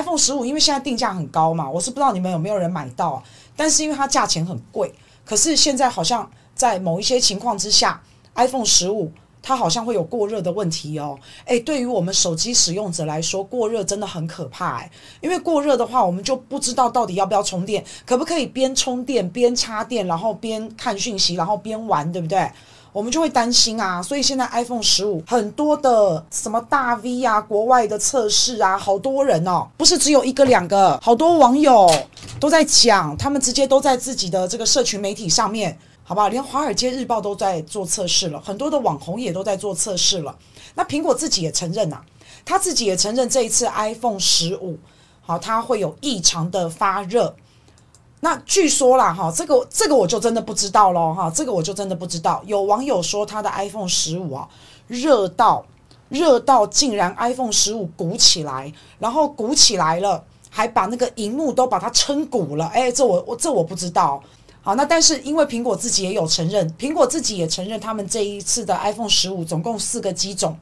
iPhone 十五因为现在定价很高嘛，我是不知道你们有没有人买到啊，但是因为它价钱很贵，可是现在好像在某一些情况之下，iPhone 十五。它好像会有过热的问题哦，诶，对于我们手机使用者来说，过热真的很可怕诶，因为过热的话，我们就不知道到底要不要充电，可不可以边充电边插电，然后边看讯息，然后边玩，对不对？我们就会担心啊。所以现在 iPhone 十五很多的什么大 V 啊，国外的测试啊，好多人哦，不是只有一个两个，好多网友都在讲，他们直接都在自己的这个社群媒体上面。好不好？连《华尔街日报》都在做测试了，很多的网红也都在做测试了。那苹果自己也承认呐、啊，他自己也承认这一次 iPhone 十五，好，它会有异常的发热。那据说啦，哈，这个这个我就真的不知道喽，哈，这个我就真的不知道。有网友说他的 iPhone 十五啊，热到热到竟然 iPhone 十五鼓起来，然后鼓起来了，还把那个荧幕都把它撑鼓了。哎，这我我这我不知道。好，那但是因为苹果自己也有承认，苹果自己也承认，他们这一次的 iPhone 十五总共四个机种，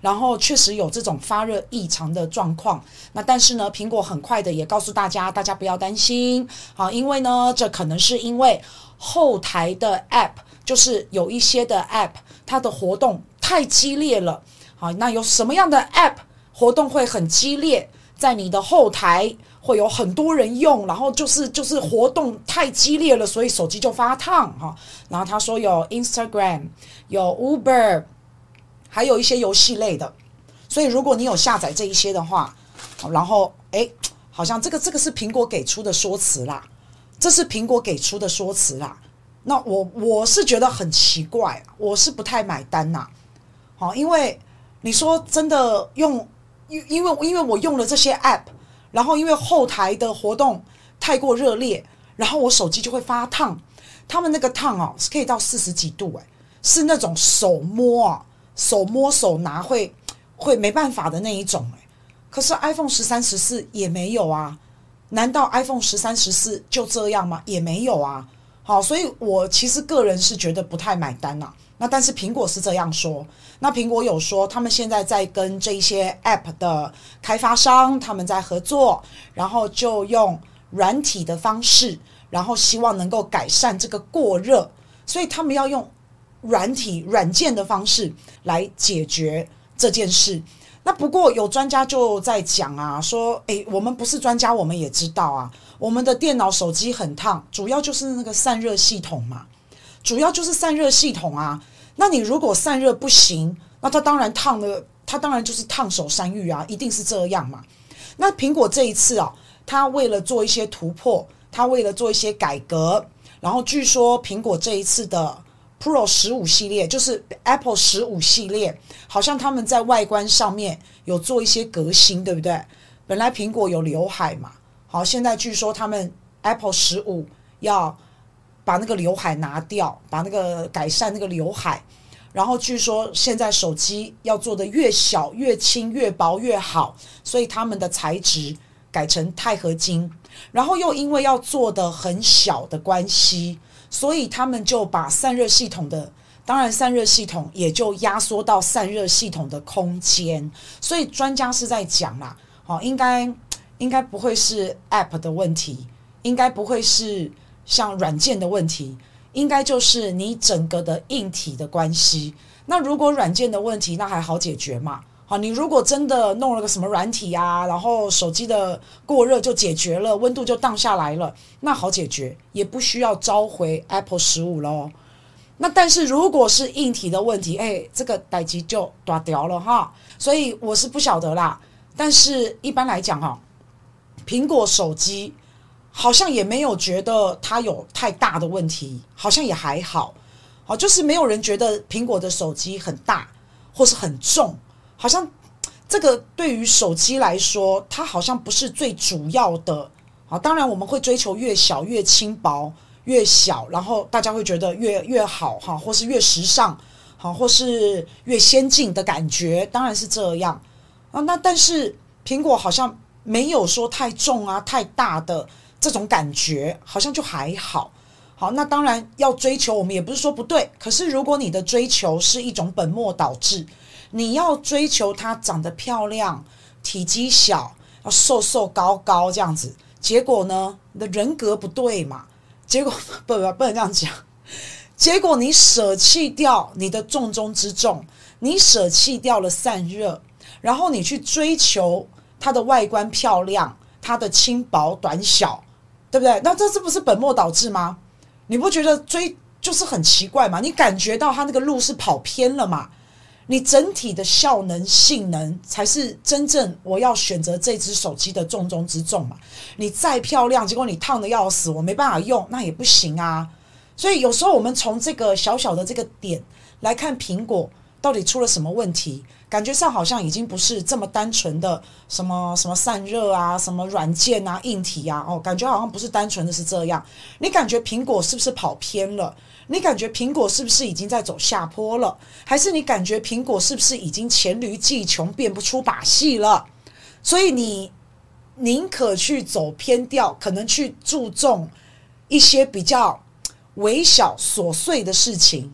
然后确实有这种发热异常的状况。那但是呢，苹果很快的也告诉大家，大家不要担心。好，因为呢，这可能是因为后台的 App，就是有一些的 App，它的活动太激烈了。好，那有什么样的 App 活动会很激烈，在你的后台？会有很多人用，然后就是就是活动太激烈了，所以手机就发烫哈。然后他说有 Instagram，有 Uber，还有一些游戏类的。所以如果你有下载这一些的话，然后诶，好像这个这个是苹果给出的说辞啦，这是苹果给出的说辞啦。那我我是觉得很奇怪，我是不太买单呐。好，因为你说真的用，因因为因为我用了这些 App。然后因为后台的活动太过热烈，然后我手机就会发烫。他们那个烫哦，是可以到四十几度诶，是那种手摸啊，手摸手拿会会没办法的那一种。可是 iPhone 十三、十四也没有啊？难道 iPhone 十三、十四就这样吗？也没有啊。好，所以我其实个人是觉得不太买单呐。那但是苹果是这样说，那苹果有说他们现在在跟这些 App 的开发商他们在合作，然后就用软体的方式，然后希望能够改善这个过热，所以他们要用软体软件的方式来解决这件事。那不过有专家就在讲啊，说诶，我们不是专家，我们也知道啊，我们的电脑手机很烫，主要就是那个散热系统嘛。主要就是散热系统啊，那你如果散热不行，那它当然烫了，它当然就是烫手山芋啊，一定是这样嘛。那苹果这一次啊，它为了做一些突破，它为了做一些改革，然后据说苹果这一次的 Pro 十五系列，就是 Apple 十五系列，好像他们在外观上面有做一些革新，对不对？本来苹果有刘海嘛，好，现在据说他们 Apple 十五要。把那个刘海拿掉，把那个改善那个刘海，然后据说现在手机要做的越小越轻越薄越好，所以他们的材质改成钛合金，然后又因为要做的很小的关系，所以他们就把散热系统的，当然散热系统也就压缩到散热系统的空间，所以专家是在讲啦，好，应该应该不会是 App 的问题，应该不会是。像软件的问题，应该就是你整个的硬体的关系。那如果软件的问题，那还好解决嘛？好，你如果真的弄了个什么软体啊，然后手机的过热就解决了，温度就降下来了，那好解决，也不需要召回 Apple 十五咯。那但是如果是硬体的问题，哎，这个待机就断掉了哈。所以我是不晓得啦。但是一般来讲哈，苹果手机。好像也没有觉得它有太大的问题，好像也还好，好，就是没有人觉得苹果的手机很大或是很重，好像这个对于手机来说，它好像不是最主要的。好，当然我们会追求越小越轻薄越小，然后大家会觉得越越好哈，或是越时尚，好，或是越先进的感觉，当然是这样啊。那但是苹果好像没有说太重啊，太大的。这种感觉好像就还好，好，那当然要追求，我们也不是说不对。可是如果你的追求是一种本末倒置，你要追求它长得漂亮、体积小，要瘦瘦高高这样子，结果呢，你的人格不对嘛？结果 不不不能这样讲，结果你舍弃掉你的重中之重，你舍弃掉了散热，然后你去追求它的外观漂亮，它的轻薄短小，对不对？那这是不是本末倒置吗？你不觉得追就是很奇怪吗？你感觉到它那个路是跑偏了嘛？你整体的效能、性能才是真正我要选择这只手机的重中之重嘛。你再漂亮，结果你烫的要死，我没办法用，那也不行啊。所以有时候我们从这个小小的这个点来看，苹果到底出了什么问题？感觉上好像已经不是这么单纯的什么什么散热啊，什么软件啊、硬体啊，哦，感觉好像不是单纯的是这样。你感觉苹果是不是跑偏了？你感觉苹果是不是已经在走下坡了？还是你感觉苹果是不是已经黔驴技穷，变不出把戏了？所以你宁可去走偏调，可能去注重一些比较微小琐碎的事情，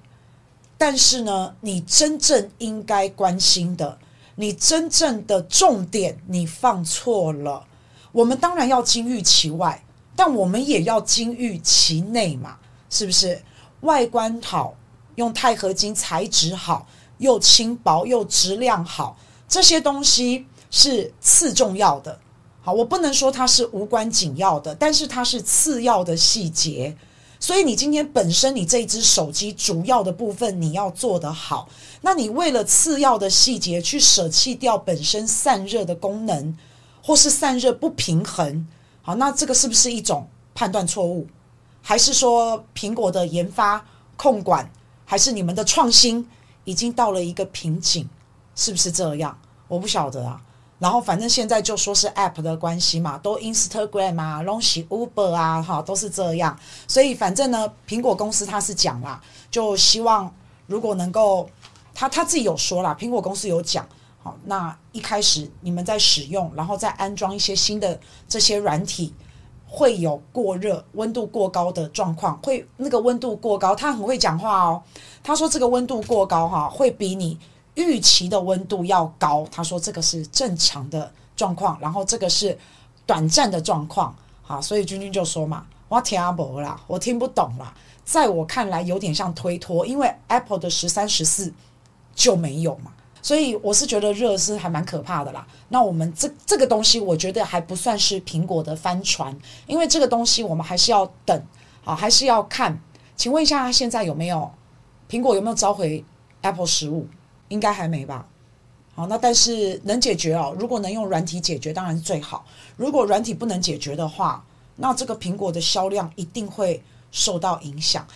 但是呢，你真正应该关心的，你真正的重点，你放错了。我们当然要金玉其外，但我们也要金玉其内嘛，是不是？外观好，用钛合金材质好，又轻薄又质量好，这些东西是次重要的。好，我不能说它是无关紧要的，但是它是次要的细节。所以你今天本身你这一只手机主要的部分你要做得好，那你为了次要的细节去舍弃掉本身散热的功能，或是散热不平衡，好，那这个是不是一种判断错误？还是说苹果的研发控管，还是你们的创新已经到了一个瓶颈，是不是这样？我不晓得啊。然后反正现在就说是 App 的关系嘛，都 Instagram 啊，东西 Uber 啊，哈，都是这样。所以反正呢，苹果公司他是讲啦，就希望如果能够，他他自己有说啦，苹果公司有讲，好，那一开始你们在使用，然后再安装一些新的这些软体。会有过热、温度过高的状况，会那个温度过高，他很会讲话哦。他说这个温度过高哈，会比你预期的温度要高。他说这个是正常的状况，然后这个是短暂的状况。好，所以君君就说嘛，我听不懂啦，我听不懂啦。在我看来，有点像推脱，因为 Apple 的十三、十四就没有嘛。所以我是觉得热是还蛮可怕的啦。那我们这这个东西，我觉得还不算是苹果的帆船，因为这个东西我们还是要等，好，还是要看。请问一下，现在有没有苹果有没有召回 Apple 十五？应该还没吧？好，那但是能解决哦。如果能用软体解决，当然是最好。如果软体不能解决的话，那这个苹果的销量一定会受到影响。